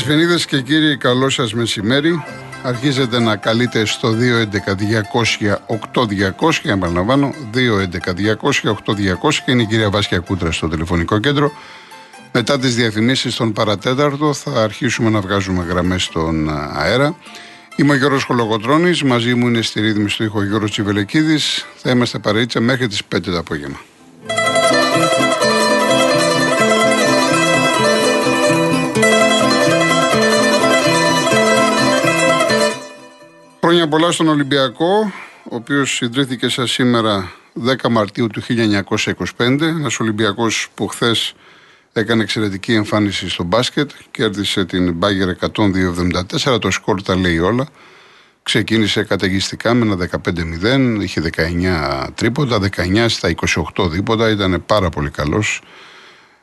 Κυρίες Δεσποινίδες και κύριοι, καλό σας μεσημέρι. Αρχίζετε να καλείτε στο 211-200-8200, επαναλαμβάνω, 211-200-8200 και είναι η κυρία Βάσκια Κούτρα στο τηλεφωνικό κέντρο. Μετά τις διαφημίσεις των παρατέταρτο θα αρχίσουμε να βγάζουμε γραμμές στον αέρα. Είμαι ο Γιώργος Χολογοτρώνης, μαζί μου είναι στη ρύθμιση του ήχο ο Γιώργος Τσιβελεκίδης. Θα είμαστε παρέτσα μέχρι τις 5 το απόγευμα. Χρόνια πολλά στον Ολυμπιακό, ο οποίος ιδρύθηκε σαν σήμερα 10 Μαρτίου του 1925. Ένας Ολυμπιακός που χθες έκανε εξαιρετική εμφάνιση στο μπάσκετ, κέρδισε την Μπάγκερ 102-74, το σκορ τα λέει όλα. Ξεκίνησε καταιγιστικά με ένα 15-0, είχε 19 τρίποτα, 19 στα 28 δίποτα, ήταν πάρα πολύ καλός.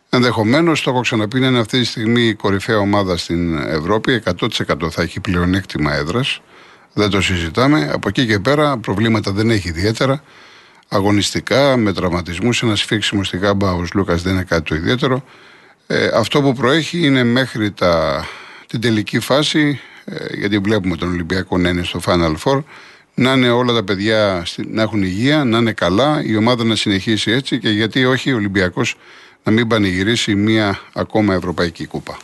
Ενδεχομένως, το έχω ξαναπεί, είναι αυτή τη στιγμή η κορυφαία ομάδα στην Ευρώπη. 100% θα έχει πλεονέκτημα έδρας. Δεν το συζητάμε. Από εκεί και πέρα προβλήματα δεν έχει ιδιαίτερα. Αγωνιστικά, με τραυματισμούς, ένας σφίξιμος στη γάμπα ο Λούκα δεν είναι κάτι το ιδιαίτερο. Ε, αυτό που προέχει είναι μέχρι τα, την τελική φάση, ε, γιατί βλέπουμε τον Ολυμπιακό να είναι στο Final Four, να είναι όλα τα παιδιά να έχουν υγεία, να είναι καλά, η ομάδα να συνεχίσει έτσι και γιατί όχι ο Ολυμπιακός να μην πανηγυρίσει μία ακόμα Ευρωπαϊκή Κούπα.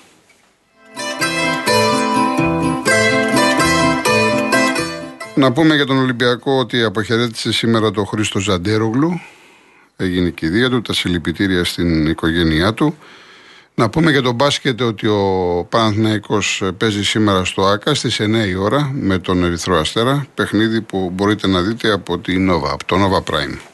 Να πούμε για τον Ολυμπιακό ότι αποχαιρέτησε σήμερα το Χρήστο Ζαντέρογλου. Έγινε και η δία του, τα συλληπιτήρια στην οικογένειά του. Να πούμε για τον μπάσκετ ότι ο Παναθηναϊκός παίζει σήμερα στο ΆΚΑ στις 9 η ώρα με τον Ερυθρό Αστέρα. Παιχνίδι που μπορείτε να δείτε από τη Nova, από το Nova Prime.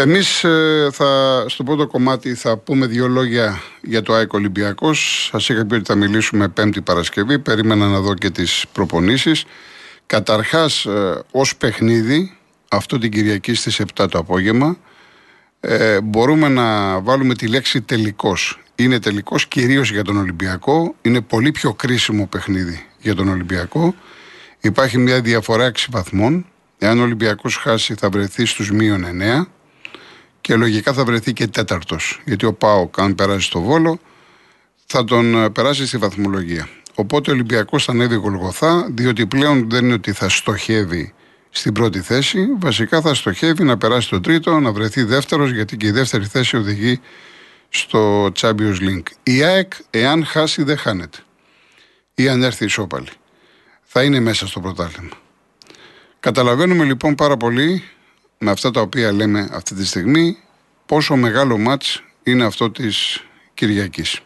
Εμείς ε, θα, στο πρώτο κομμάτι θα πούμε δύο λόγια για το ΑΕΚ Ολυμπιακός. Σας είχα πει ότι θα μιλήσουμε Πέμπτη Παρασκευή. Περίμενα να δω και τις προπονήσεις. Καταρχάς, ε, ως παιχνίδι, αυτό την Κυριακή στις 7 το απόγευμα, ε, μπορούμε να βάλουμε τη λέξη τελικός. Είναι τελικός κυρίως για τον Ολυμπιακό. Είναι πολύ πιο κρίσιμο παιχνίδι για τον Ολυμπιακό. Υπάρχει μια διαφορά 6 βαθμών. Εάν ο Ολυμπιακός χάσει, θα βρεθεί στους μείον 9 και λογικά θα βρεθεί και τέταρτος. Γιατί ο Πάοκ, αν περάσει στο βόλο, θα τον ε, περάσει στη βαθμολογία. Οπότε ο Ολυμπιακός θα ανέβει γολγοθά, διότι πλέον δεν είναι ότι θα στοχεύει στην πρώτη θέση. Βασικά θα στοχεύει να περάσει το τρίτο, να βρεθεί δεύτερος, γιατί και η δεύτερη θέση οδηγεί στο Champions League. Η ΑΕΚ, εάν χάσει, δεν χάνεται. Ή αν έρθει ισόπαλη. Θα είναι μέσα στο πρωτάθλημα. Καταλαβαίνουμε λοιπόν πάρα πολύ με αυτά τα οποία λέμε αυτή τη στιγμή πόσο μεγάλο μάτς είναι αυτό της Κυριακής.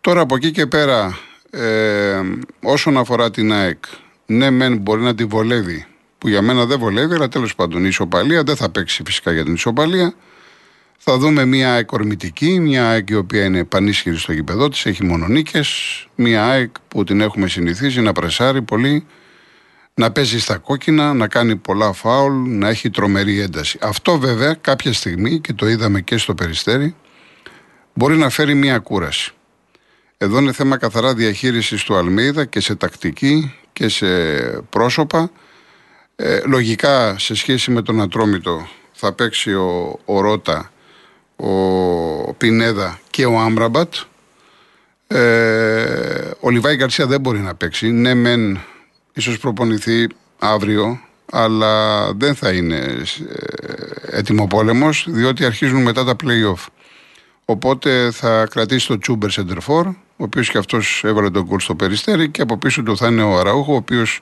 Τώρα από εκεί και πέρα ε, όσον αφορά την ΑΕΚ ναι μεν μπορεί να τη βολεύει που για μένα δεν βολεύει αλλά τέλος πάντων η ισοπαλία δεν θα παίξει φυσικά για την ισοπαλία θα δούμε μια ΑΕΚ ορμητική, μια ΑΕΚ η οποία είναι πανίσχυρη στο γήπεδό της, έχει μονονίκες, μια ΑΕΚ που την έχουμε συνηθίσει να πρεσάρει πολύ, να παίζει στα κόκκινα, να κάνει πολλά φάουλ, να έχει τρομερή ένταση. Αυτό βέβαια κάποια στιγμή, και το είδαμε και στο Περιστέρι, μπορεί να φέρει μια κούραση. Εδώ είναι θέμα καθαρά διαχείρισης του Αλμίδα και σε τακτική και σε πρόσωπα. Ε, λογικά σε σχέση με τον Ατρόμητο θα παίξει ο, ο Ρότα, ο Πινέδα και ο Άμραμπατ. Ε, ο Λιβάη Γκαρσία δεν μπορεί να παίξει. Ναι, μεν ίσως προπονηθεί αύριο, αλλά δεν θα είναι ε, έτοιμο πόλεμος, διότι αρχίζουν μετά τα play-off. Οπότε θα κρατήσει το Τσούμπερ Σεντερφόρ, ο οποίος και αυτός έβαλε τον κόλ στο περιστέρι και από πίσω του θα είναι ο Αραούχο, ο οποίος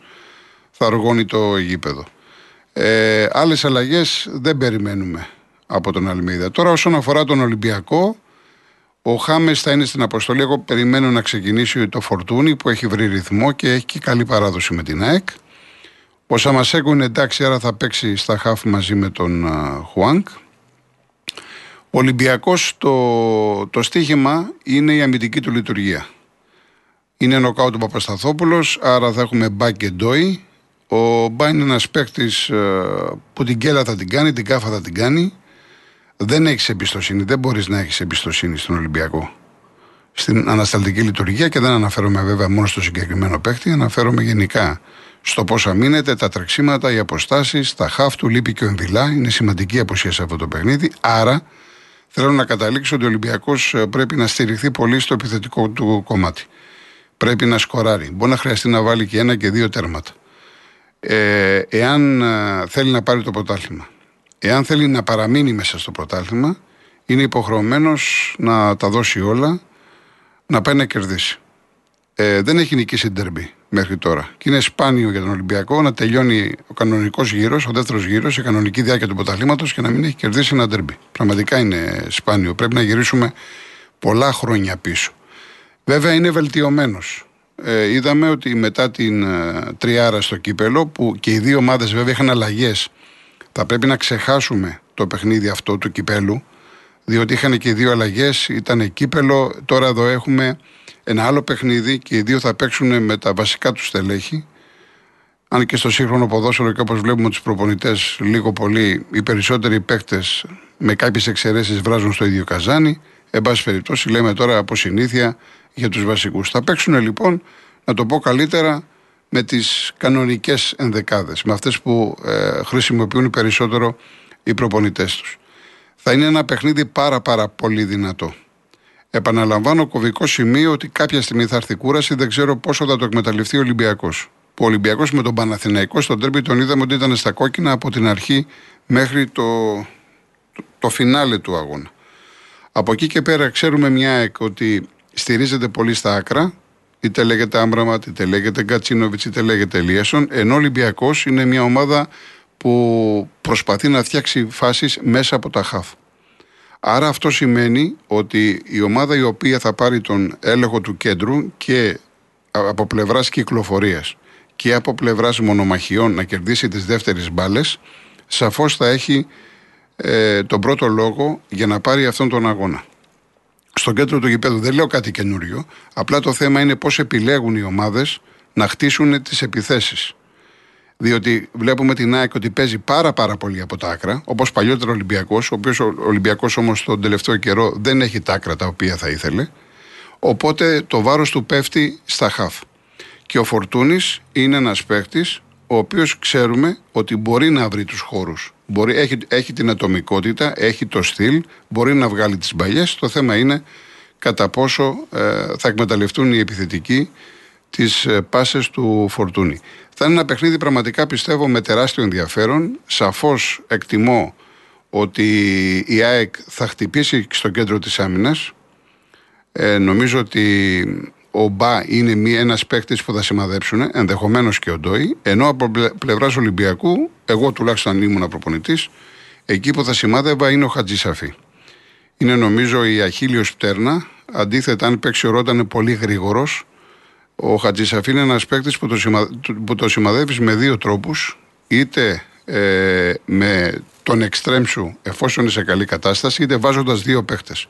θα αργώνει το γήπεδο. Ε, άλλες αλλαγές δεν περιμένουμε από τον Αλμίδα. Τώρα όσον αφορά τον Ολυμπιακό, ο Χάμες θα είναι στην αποστολή. Εγώ περιμένω να ξεκινήσει το Φορτούνι που έχει βρει ρυθμό και έχει και καλή παράδοση με την ΑΕΚ. Ο Σαμασέκου είναι εντάξει, άρα θα παίξει στα χάφ μαζί με τον Χουάνκ. Ο Ολυμπιακός το, το στίχημα είναι η αμυντική του λειτουργία. Είναι νοκάουτ ο Παπασταθόπουλος, άρα θα έχουμε Μπά και Ντόι. Ο Μπά είναι ένας παίκτης ε, που την κέλα θα την κάνει, την κάφα θα την κάνει δεν έχεις εμπιστοσύνη, δεν μπορείς να έχεις εμπιστοσύνη στον Ολυμπιακό. Στην ανασταλτική λειτουργία και δεν αναφέρομαι βέβαια μόνο στο συγκεκριμένο παίχτη, αναφέρομαι γενικά στο πώ αμήνεται, τα τρεξίματα, οι αποστάσεις, τα χάφ του, λείπει και ο Εμβιλά. Είναι σημαντική αποσία σε αυτό το παιχνίδι. Άρα Θέλω να καταλήξω ότι ο Ολυμπιακός ε, πρέπει να στηριχθεί πολύ στο επιθετικό του κομμάτι. Πρέπει να σκοράρει. Μπορεί να χρειαστεί να βάλει και ένα και δύο τέρματα. Ε, εάν ε, θέλει να πάρει το πρωτάθλημα, εάν θέλει να παραμείνει μέσα στο πρωτάθλημα, είναι υποχρεωμένος να τα δώσει όλα, να πάει να κερδίσει. Ε, δεν έχει νικήσει ντερμπι μέχρι τώρα. Και είναι σπάνιο για τον Ολυμπιακό να τελειώνει ο κανονικός γύρος, ο δεύτερος γύρος, σε κανονική διάρκεια του πρωταθλήματος και να μην έχει κερδίσει ένα ντερμπι. Πραγματικά είναι σπάνιο. Πρέπει να γυρίσουμε πολλά χρόνια πίσω. Βέβαια είναι βελτιωμένος. Ε, είδαμε ότι μετά την ε, τριάρα στο κύπελο, που και οι δύο ομάδες βέβαια είχαν αλλαγές, θα πρέπει να ξεχάσουμε το παιχνίδι αυτό του κυπέλου, διότι είχαν και οι δύο αλλαγές, ήταν κύπελο. Τώρα εδώ έχουμε ένα άλλο παιχνίδι και οι δύο θα παίξουν με τα βασικά τους στελέχη. Αν και στο σύγχρονο ποδόσφαιρο και όπως βλέπουμε τους προπονητές, λίγο πολύ οι περισσότεροι παίκτες με κάποιες εξαιρέσεις βράζουν στο ίδιο καζάνι. Εν πάση περιπτώσει, λέμε τώρα από συνήθεια για τους βασικούς. Θα παίξουν λοιπόν, να το πω καλύτερα, με τις κανονικές ενδεκάδες, με αυτές που ε, χρησιμοποιούν περισσότερο οι προπονητές τους. Θα είναι ένα παιχνίδι πάρα πάρα πολύ δυνατό. Επαναλαμβάνω, κομβικό σημείο ότι κάποια στιγμή θα έρθει κούραση, δεν ξέρω πόσο θα το εκμεταλλευτεί ο Ολυμπιακός. Ο Ολυμπιακός με τον Παναθηναϊκό στον τέρμι τον είδαμε ότι ήταν στα κόκκινα από την αρχή μέχρι το, το, το φινάλε του αγώνα. Από εκεί και πέρα ξέρουμε μια εκ ότι στηρίζεται πολύ στα άκρα, είτε λέγεται Άμπραματ, είτε λέγεται Γκατσίνοβιτ, είτε λέγεται Ελίασον, ενώ ο Ολυμπιακός είναι μια ομάδα που προσπαθεί να φτιάξει φάσεις μέσα από τα χάφ. Άρα αυτό σημαίνει ότι η ομάδα η οποία θα πάρει τον έλεγχο του κέντρου και από πλευράς κυκλοφορίας και από πλευράς μονομαχιών να κερδίσει τις δεύτερες μπάλες, σαφώς θα έχει ε, τον πρώτο λόγο για να πάρει αυτόν τον αγώνα. Στο κέντρο του γηπέδου δεν λέω κάτι καινούριο, απλά το θέμα είναι πώς επιλέγουν οι ομάδες να χτίσουν τις επιθέσεις. Διότι βλέπουμε την ΑΕΚ ότι παίζει πάρα πάρα πολύ από τα άκρα, όπως παλιότερα ο Ολυμπιακός, ο οποίος ο Ολυμπιακός όμως τον τελευταίο καιρό δεν έχει τα άκρα τα οποία θα ήθελε. Οπότε το βάρος του πέφτει στα χαφ. Και ο Φορτούνης είναι ένας παίχτης, ο οποίος ξέρουμε ότι μπορεί να βρει τους χώρους. Έχει, έχει την ατομικότητα, έχει το στυλ, μπορεί να βγάλει τις μπαλιές. Το θέμα είναι κατά πόσο ε, θα εκμεταλλευτούν οι επιθετικοί τις ε, πάσες του Φορτούνη. Θα είναι ένα παιχνίδι πραγματικά πιστεύω με τεράστιο ενδιαφέρον. Σαφώς εκτιμώ ότι η ΑΕΚ θα χτυπήσει στο κέντρο της άμυνας. Ε, νομίζω ότι ο Μπα είναι ένας παίκτης που θα σημαδέψουν, ενδεχομένως και ο Ντόι. Ενώ από πλευράς Ολυμπιακού, εγώ τουλάχιστον αν ήμουν προπονητής, εκεί που θα σημάδευα είναι ο Χατζησαφή. Είναι νομίζω η Αχίλιος Πτέρνα. Αντίθετα, αν παίξει ο Ρότα είναι πολύ γρήγορος, ο Χατζησαφή είναι ένας παίκτης που, το που το σημαδεύεις με δύο τρόπους. Είτε ε, με τον εξτρέμ σου εφόσον είναι σε καλή κατάσταση, είτε βάζοντας δύο παίκτες.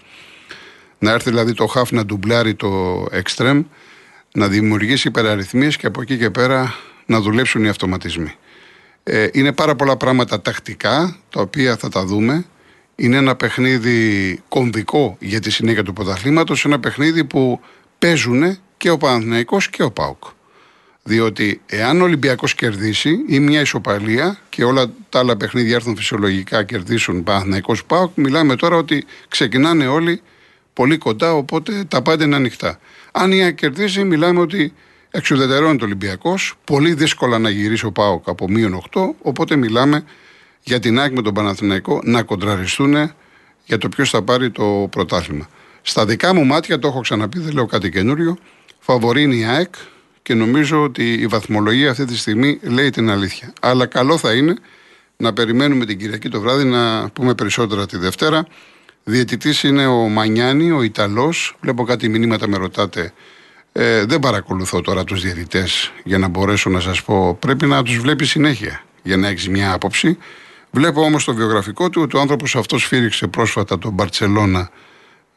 Να έρθει δηλαδή το χαφ να ντουμπλάρει το εξτρέμ, να δημιουργήσει υπεραριθμίες και από εκεί και πέρα να δουλέψουν οι αυτοματισμοί. Ε, είναι πάρα πολλά πράγματα τακτικά, τα οποία θα τα δούμε. Είναι ένα παιχνίδι κομβικό για τη συνέχεια του πρωταθλήματος, ένα παιχνίδι που παίζουν και ο Παναθηναϊκός και ο ΠΑΟΚ. Διότι εάν ο Ολυμπιακός κερδίσει ή μια ισοπαλία και όλα τα άλλα παιχνίδια έρθουν φυσιολογικά, κερδίσουν Παναθηναϊκός ΠΑΟΚ, μιλάμε τώρα ότι ξεκινάνε όλοι πολύ κοντά, οπότε τα πάντα είναι ανοιχτά. Αν η ΑΕΚ κερδίσει, μιλάμε ότι εξουδετερώνει το Ολυμπιακός. Πολύ δύσκολα να γυρίσει ο ΠΑΟΚ από μείον 8, οπότε μιλάμε για την ΑΕΚ με τον Παναθηναϊκό να κοντραριστούν για το ποιος θα πάρει το πρωτάθλημα. Στα δικά μου μάτια, το έχω ξαναπεί, δεν λέω κάτι καινούριο, φαβορεί η ΑΕΚ και νομίζω ότι η βαθμολογία αυτή τη στιγμή λέει την αλήθεια. Αλλά καλό θα είναι να περιμένουμε την Κυριακή το βράδυ να πούμε περισσότερα τη Δευτέρα. Διαιτητής είναι ο Μανιάνη, ο Ιταλός. Βλέπω κάτι μηνύματα με ρωτάτε. Ε, δεν παρακολουθώ τώρα τους διαιτητές για να μπορέσω να σας πω. Πρέπει να τους βλέπει συνέχεια για να έχεις μια άποψη. Βλέπω όμως το βιογραφικό του ότι ο άνθρωπος αυτός σφύριξε πρόσφατα τον Μπαρσελόνα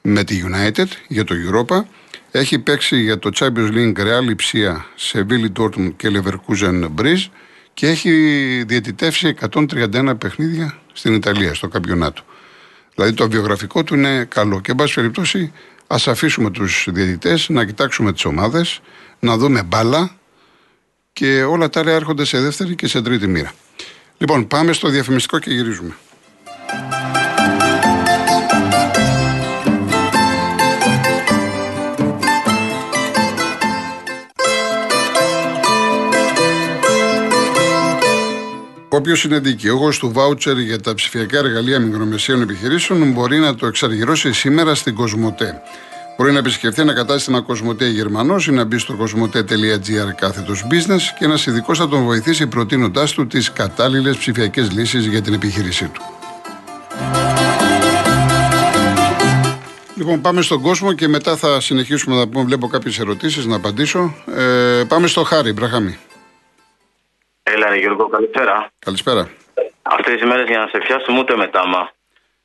με τη United για το Europa. Έχει παίξει για το Champions League Real Ipsia, Seville Dortmund και Leverkusen Bridge και έχει διαιτητεύσει 131 παιχνίδια στην Ιταλία, στο καμπιονάτο. Δηλαδή το βιογραφικό του είναι καλό. Και εν πάση περιπτώσει, ας αφήσουμε τους διαιτητές να κοιτάξουμε τις ομάδες, να δούμε μπάλα και όλα τα άλλα έρχονται σε δεύτερη και σε τρίτη μοίρα. Λοιπόν, πάμε στο διαφημιστικό και γυρίζουμε. Όποιο είναι δικαιούχο του βάουτσερ για τα ψηφιακά εργαλεία μικρομεσαίων επιχειρήσεων μπορεί να το εξαργυρώσει σήμερα στην Κοσμοτέ. Μπορεί να επισκεφτεί ένα κατάστημα Κοσμοτέ Γερμανός ή να μπει στο κοσμοτέ.gr κάθετος business και ένας ειδικός θα τον βοηθήσει προτείνοντάς του τις κατάλληλες ψηφιακές λύσεις για την επιχείρησή του. Λοιπόν, πάμε στον κόσμο και μετά θα συνεχίσουμε να πούμε. Βλέπω κάποιες ερωτήσεις να απαντήσω. Ε, πάμε στο Χάρη, Μπραχάμι. Έλα, ρε Γιώργο, καλησπέρα. Καλησπέρα. Αυτές τις μέρες για να σε πιάσουμε ούτε μετάμα.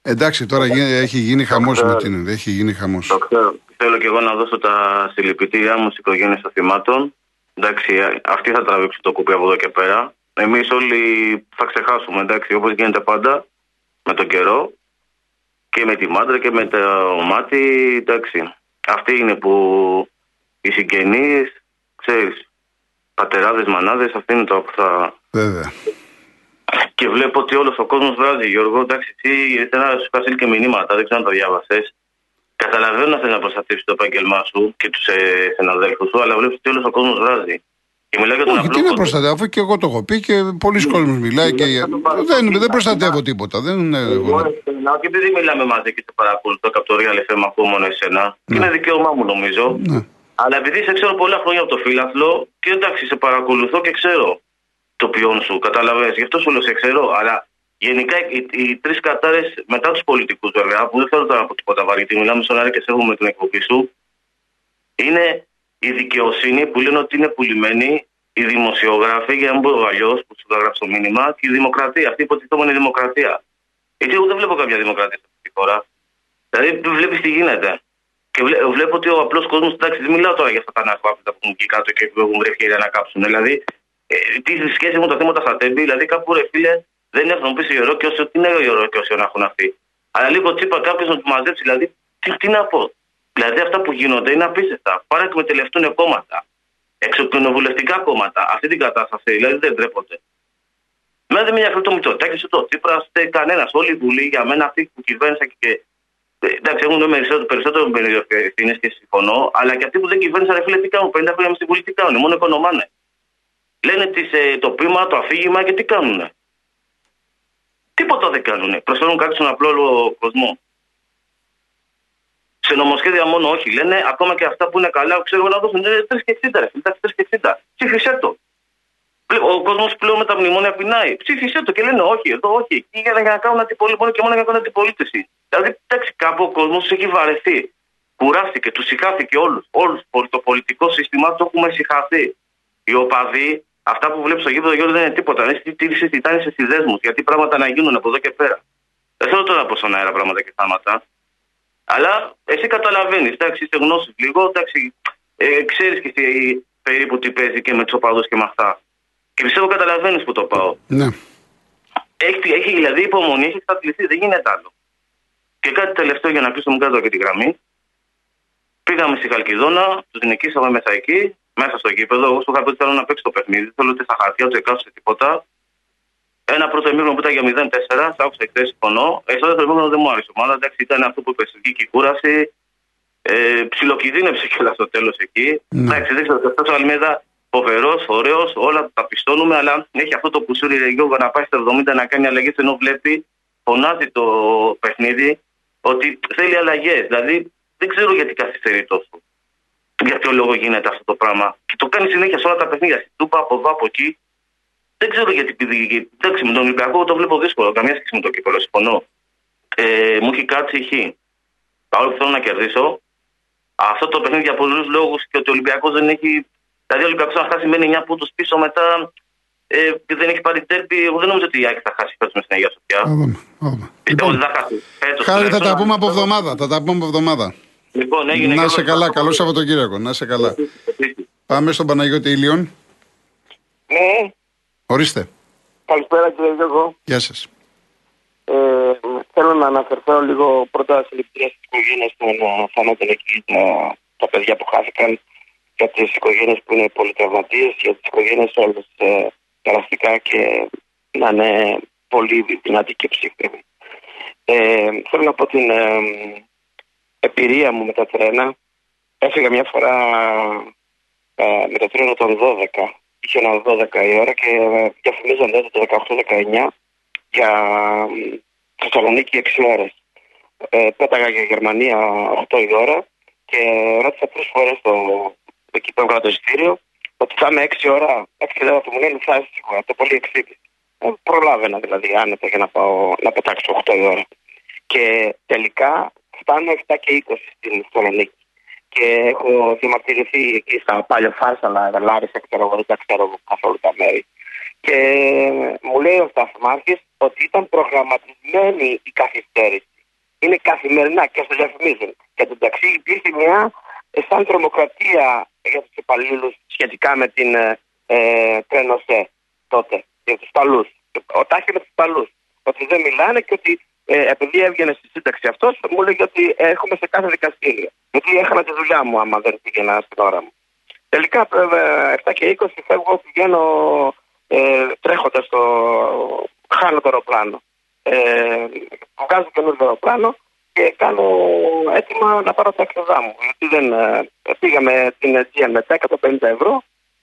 Εντάξει, τώρα έχει γίνει χαμός με την. Έχει γίνει χαμός. Το ξέρω. Θέλω και εγώ να δώσω τα συλληπιτήριά μου στις οικογένειες των θυμάτων. Εντάξει, αυτοί θα τραβήξουν το κουπί από εδώ και πέρα. Εμείς όλοι θα ξεχάσουμε, εντάξει, όπως γίνεται πάντα με τον καιρό και με τη μάντρα και με το μάτι. Εντάξει, αυτοί είναι που οι συγγενείς, ξέρεις, πατεράδες, μανάδες, αυτοί είναι το που θα. Βέβαια. Και βλέπω ότι όλος ο κόσμος βράζει, Γιώργο. Εντάξει, εσύ να σου είχα και μηνύματα, δεν ξέρω αν τα διάβασες. Καταλαβαίνω να θέλει να προστατεύσεις το επάγγελμά σου και τους ε, συναδέλφους σου, αλλά βλέπεις ότι όλος ο κόσμος βράζει. Και μιλάω για τον Όχι, τι να προστατεύω, και εγώ το έχω πει και πολλοί ναι. κόσμοι μιλάει. Και... Δεν, δεν προστατεύω τίποτα. Δεν είναι. Και επειδή μιλάμε μαζί και σε παρακολουθώ από το Real FM, ακούω μόνο εσένα. Και είναι δικαίωμά μου νομίζω. Ναι. Αλλά επειδή σε ξέρω πολλά χρόνια από το φύλαθλο και εντάξει, σε παρακολουθώ και ξέρω το ποιόν σου. Καταλαβαίνεις, γι' αυτό σου λέω σε ξέρω. Αλλά γενικά οι, οι τρεις κατάρες μετά τους πολιτικούς βέβαια, που δεν θέλω τώρα από τίποτα βαρύ, γιατί μιλάμε στον Άρη και σέβομαι την εκπομπή σου, είναι η δικαιοσύνη που λένε ότι είναι πουλημένοι, οι δημοσιογράφοι, για να μην πω αλλιώς, που σου γράψω το μήνυμα, και η δημοκρατία. Αυτή υποτιθόμενη δημοκρατία. Γιατί εγώ δεν βλέπω κάποια δημοκρατία σε αυτή τη χώρα. Δηλαδή, βλέπεις τι γίνεται. Και βλέπω ότι ο απλός κόσμος, εντάξει, δεν μιλάω τώρα για αυτά τα ανασφάλματα που έχουν εκεί κάτω και που έχουν βρει ευκαιρία να κάψουν. Δηλαδή, ε, τι σχέση με τα θέματα στα τέμπη, δηλαδή κάπου ρε φίλε, δεν έχουν πει ιερό και όσο τι είναι ιερό και όσο να έχουν αυτοί. Αλλά λίγο τσίπα κάποιος να του μαζέψει, δηλαδή, τι, τι να πω. Δηλαδή αυτά που γίνονται είναι απίστευτα. Πάρα εκμεταλλευτούν κόμματα. Εξοκοινοβουλευτικά κόμματα. Αυτή την κατάσταση δηλαδή δεν ντρέπονται. Μένα δεν με ενδιαφέρει το Μητσοτάκη, το Τσίπρας, κανένας. Όλη η Βουλή για μένα αυτή που κυβέρνησαν και Εντάξει, έχουν περισσότερο, περισσότερο ευθύνε και συμφωνώ, αλλά και αυτοί που δεν κυβέρνησαν, φίλε, τι κάνουν; 50 χρόνια με στην Βουλή τι κάνουν, μόνο οικονομάνε. Λένε τις, ε, το πείμα, το αφήγημα και τι κάνουν. Τίποτα δεν κάνουν. Προσφέρουν κάτι στον απλό κόσμο. Σε νομοσχέδια μόνο όχι. Λένε ακόμα και αυτά που είναι καλά, ξέρω να δώσουν 3 και 60. Εντάξει, 3 και 60. Ψήφισε το. Ο κόσμος πλέον με τα μνημόνια πεινάει. Ψήφισε το και λένε όχι, εδώ όχι. Εκεί για να κάνουν αντιπολίτευση, μόνο και μόνο για να κάνουν αντιπολίτευση. Δηλαδή, εντάξει, κάπου ο κόσμος έχει βαρεθεί. Κουράστηκε, τους συχάθηκε όλους. Όλους. Το πολιτικό σύστημα το έχουμε συχαθεί. Οι οπαδοί, αυτά που βλέπεις στο γήπεδο Γιώργο δεν είναι τίποτα. Δεν τι συζητάνε σε συνδέσμους. Γιατί πράγματα να γίνουν από εδώ και πέρα. Δεν θέλω τώρα να πω στον αέρα πράγματα και θάματα. Αλλά εσύ καταλαβαίνεις, εντάξει, είσαι γνώσης λίγο, εντάξει, ε, ξέρεις και εσύ περίπου τι παίζει και με τους οπαδούς και με αυτά. Και πιστεύω καταλαβαίνεις που το πάω. Ναι. Έχει, έχει δηλαδή υπομονή, έχει εξατληθεί, δεν γίνεται άλλο. Και κάτι τελευταίο για να κλείσουμε κάτω και τη γραμμή. Πήγαμε στη Χαλκιδόνα, τους νικήσαμε μέσα εκεί, μέσα στο γήπεδο. Εγώ σου είχα πει ότι θέλω να παίξει το παιχνίδι. Θέλω ότι στα χαρτιά του σε τίποτα. Ένα πρώτο εμίγνωμο που ήταν για 0-4, σ' άκουσα χθε συμφωνώ. Ε, στο δεύτερο εμίγνωμο δεν μου άρεσε. Μάλλον εντάξει, ήταν αυτό που είπε στη η κούραση. Ε, ψιλοκινδύνευσε κιόλας στο τέλος εκεί. Ναι. Εντάξει, δεν ξέρω, αυτός ο Αλμέδα φοβερός, ωραίος, όλα τα πιστώνουμε, αλλά έχει αυτό το κουσούρι Ρεγιόγκο να πάει στα 70 να κάνει αλλαγέ ενώ βλέπει, φωνάζει το παιχνίδι ότι θέλει αλλαγές. Δηλαδή δεν ξέρω γιατί καθυστερεί τόσο. Για ποιο λόγο γίνεται αυτό το πράγμα. Και το κάνει συνέχεια σε όλα τα παιχνίδια. Στην Τούπα, από εδώ, από εκεί. Δεν ξέρω γιατί. Εντάξει, με τον Ολυμπιακό το βλέπω δύσκολο. Καμία σχέση με το κύπελο, συμφωνώ. Ε, μου έχει κάτσει η Παρόλο που θέλω να κερδίσω, αυτό το παιχνίδι για πολλούς λόγους και ότι ο Ολυμπιακός δεν έχει. Δηλαδή, ο Ολυμπιακός να χάσει μένει 9 πόντους πίσω μετά ε, και δεν έχει πάρει τέρπι. Εγώ δεν νομίζω ότι η Άκη θα χάσει φέτος με στην Αγία Σοφιά. Λοιπόν, θα χάσει. Χάρη, θα τα πούμε από εβδομάδα. Θα τα πούμε από εβδομάδα. Λοιπόν, έγινε να σε καλά, καλό Σαββατοκύριακο. Να σε καλά. Πάμε στον Παναγιώτη Ήλιον. Ναι. Ορίστε. Καλησπέρα κύριε Γιώργο. Γεια σας. Ε, θέλω να αναφερθώ λίγο πρώτα σε λεπτά στι οικογένειες των θανάτων εκεί, τα, τα παιδιά που χάθηκαν, για τις οικογένειες που είναι πολυτραυματίε, για τις οικογένειες όλες ε, περαστικά και να είναι πολύ δυνατή και ψύχρεμη. Ε, θέλω να πω την ε, εμπειρία μου με τα τρένα. Έφυγα μια φορά ε, με το τρένο των 12 είχε ένα 12 η ώρα και διαφημίζονται το 18-19 για Θεσσαλονίκη 6 ώρες. Ε, πέταγα για Γερμανία 8 η ώρα και ρώτησα τρεις φορές το εκεί που έβγαλα το εισιτήριο ότι θα είμαι 6 ώρα. 6 και 10 μου λένε θα είσαι σίγουρα. Το πολύ 6. Ε, προλάβαινα δηλαδή άνετα για να πάω να πετάξω 8 η ώρα. Και τελικά φτάνω 7 και 20 στην Θεσσαλονίκη. Και έχω διαμαρτυρηθεί εκεί στα πάλια φάρσαλα, Λάρισα, ξέρω εγώ, δεν τα ξέρω καθόλου τα μέρη. Και μου λέει ο σταθμάρχης ότι ήταν προγραμματισμένη η καθυστέρηση. Είναι καθημερινά και στο διαφημίζουν. Και το ταξί υπήρχε μια σαν τρομοκρατία για τους υπαλλήλους σχετικά με την ε, ε τρένοσέ τότε, για τους παλούς. Ο Τάχη με τους παλούς. Ότι δεν μιλάνε και ότι ε, επειδή έβγαινε στη σύνταξη αυτός, μου λέγει ότι έχουμε σε κάθε δικαστήριο. Γιατί έχανα τη δουλειά μου άμα δεν πήγαινα στην ώρα μου. Τελικά, 7 και 20 φεύγω, πηγαίνω ε, τρέχοντας το. Χάνω το αεροπλάνο. Ε, βγάζω καινούργιο αεροπλάνο και κάνω έτοιμα να πάρω τα έξοδά μου. Γιατί δεν ε, πήγαμε την Aegean μετά 150 ευρώ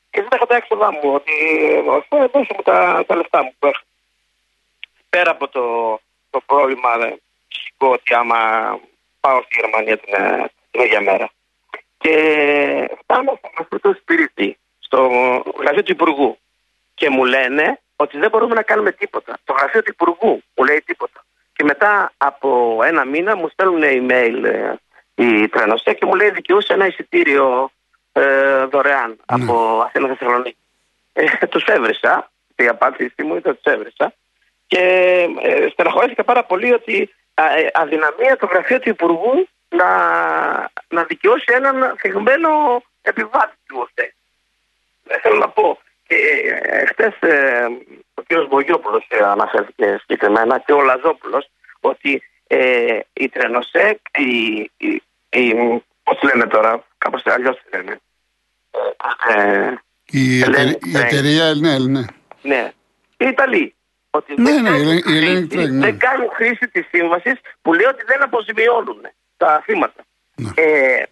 και δεν είχα τα έξοδά μου. Ότι ε, δώσε μου τα, τα λεφτά μου που Πέρα από το, το πρόβλημα φυσικό ότι άμα πάω στη Γερμανία την, ε, την ίδια μέρα. Και φτάνω στο το σπίτι, στο γραφείο του Υπουργού και μου λένε ότι δεν μπορούμε να κάνουμε τίποτα. Το γραφείο του Υπουργού μου λέει τίποτα. Και μετά από ένα μήνα μου στέλνουν email ε, η Τρενοσέ και μου λέει δικαιούσε ένα εισιτήριο ε, δωρεάν ναι. από Αθήνα Θεσσαλονίκη. Ε, τους έβρισα. Η απάντησή μου ήταν τους έβρισα. Και ε, στεναχωρέθηκα πάρα πολύ ότι ε, αδυναμία το γραφείο του Υπουργού να, να δικαιώσει έναν θυγμένο επιβάτη του ΟΣΕ. Δεν θέλω να πω. Και ε, χτες ε, ο κ. Μπογιόπουλος ε, αναφέρθηκε συγκεκριμένα και ο Λαζόπουλος ότι ε, η Τρενοσέκ, η, η, η, πώς λένε τώρα, κάπως αλλιώς τη λένε. Ε, η, η εταιρεία, ναι, ναι. Ναι, οι Ιταλοί. Ότι ναι, δεν, ναι, κάνουν χρήση, ναι. δεν κάνουν χρήση της σύμβασης που λέει ότι δεν αποζημιώνουν τα θύματα. Ναι. Ε,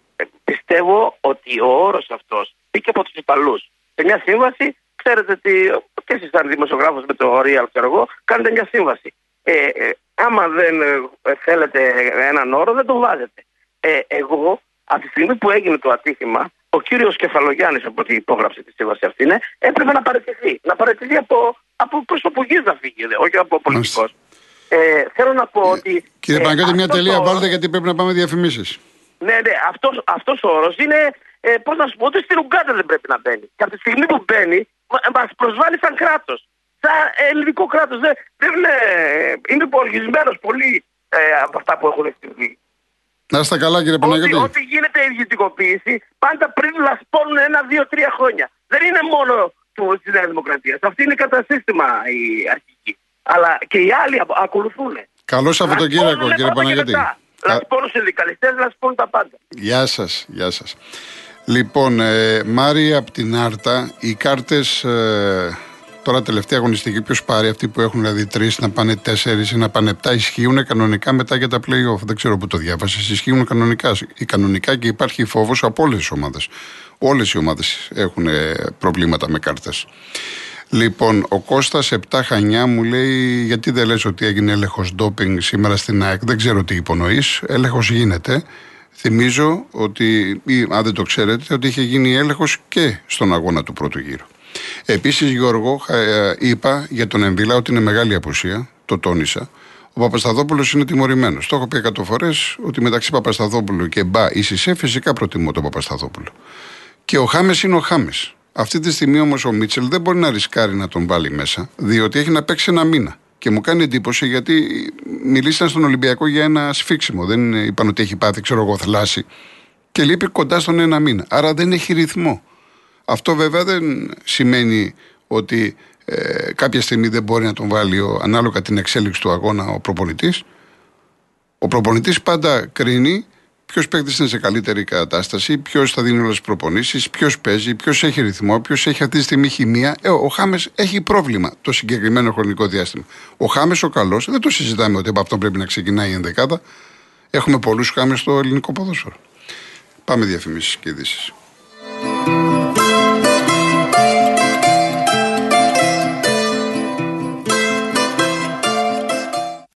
πιστεύω ότι ο όρος αυτός μπήκε από τους Ιταλούς. Σε μια σύμβαση ξέρετε ότι και εσείς, σαν δημοσιογράφος με το Real, ξέρω εγώ, κάνετε μια σύμβαση. Ε, ε, άμα δεν ε, θέλετε έναν όρο, δεν το βάζετε. Ε, εγώ, από τη στιγμή που έγινε το ατύχημα, ο κύριος Κεφαλογιάννης, από ό,τι υπόγραψε τη σύμβαση αυτή, είναι, έπρεπε να παραιτηθεί. Να παραιτηθεί από, από προσωπική να φύγει, όχι από πολιτικός. Ε, θέλω να πω ότι. Κύριε Παναγιώτη, μια τελεία βάλτε γιατί πρέπει να πάμε διαφημίσεις. Ναι, ναι, αυτός ο όρος είναι, ε, πώς να σου πω, ότι στην Ουγκάντα δεν πρέπει να μπαίνει. Και από τη στιγμή που μπαίνει, μα προσβάλλει σαν κράτος. Σαν ελληνικό κράτος. Δεν, δεν είναι, είναι υπολογισμένο πολύ ε, από αυτά που έχουν συμβεί. Να είστε καλά, κύριε Παναγιώτη. Ότι, ότι γίνεται ιδιωτικοποίηση, πάντα πριν λασπώνουν ένα, δύο, τρία χρόνια. Δεν είναι μόνο τη Νέα Δημοκρατία. Αυτή είναι κατά σύστημα η αρχική. Αλλά και οι άλλοι ακολουθούν. Καλό Σαββατοκύριακο, κύριε Παναγιώτη. Λασπώνουν συνδικαλιστές, λασπώνουν τα πάντα. Γεια σας, γεια σας. Λοιπόν, ε, Μάρι από την Άρτα, οι κάρτες ε, τώρα τελευταία αγωνιστική, ποιος πάρει, αυτοί που έχουν δηλαδή τρεις να πάνε τέσσερις ή να πάνε επτά, ισχύουν κανονικά μετά για τα playoff; Δεν ξέρω που το διάβασες. Ισχύουν κανονικά. Η κανονικά και υπάρχει φόβος από όλες τις ομάδες. Όλες οι ομάδες έχουν ε, προβλήματα με κάρτες. Λοιπόν, ο Κώστας 7 Χανιά μου λέει: Γιατί δεν λες ότι έγινε έλεγχος ντόπινγκ σήμερα στην ΑΕΚ; Δεν ξέρω τι υπονοείς. Έλεγχος γίνεται. Θυμίζω ότι, ή, αν δεν το ξέρετε, ότι είχε γίνει έλεγχος και στον αγώνα του πρώτου γύρου. Επίσης, Γιώργο, ε, είπα για τον Εμβίλα ότι είναι μεγάλη απουσία, το τόνισα. Ο Παπασταδόπουλο είναι τιμωρημένος. Το έχω πει εκατό φορές ότι μεταξύ Παπασταδόπουλου και Μπα ή Σισε φυσικά προτιμώ τον Παπασταδόπουλο. Και ο Χάμες είναι ο Χάμες. Αυτή τη στιγμή όμως ο Μίτσελ δεν μπορεί να ρισκάρει να τον βάλει μέσα, διότι έχει να παίξει ένα μήνα. Και μου κάνει εντύπωση γιατί μιλήσαν στον Ολυμπιακό για ένα σφίξιμο. Δεν είπαν ότι έχει πάθει, ξέρω εγώ, θλάση. Και λείπει κοντά στον ένα μήνα. Άρα δεν έχει ρυθμό. Αυτό βέβαια δεν σημαίνει ότι ε, κάποια στιγμή δεν μπορεί να τον βάλει ο, ανάλογα την εξέλιξη του αγώνα ο προπονητής. Ο προπονητής πάντα κρίνει ποιος παίκτης είναι σε καλύτερη κατάσταση, ποιος θα δίνει όλες τις προπονήσεις, ποιος παίζει, ποιος έχει ρυθμό, ποιος έχει αυτή τη στιγμή χημεία. Ε, ο Χάμες έχει πρόβλημα το συγκεκριμένο χρονικό διάστημα. Ο Χάμες ο καλός, δεν το συζητάμε ότι από αυτό πρέπει να ξεκινάει η ενδεκάδα. Έχουμε πολλούς Χάμες στο ελληνικό ποδόσφαιρο. Πάμε διαφημίσεις και ειδήσεις.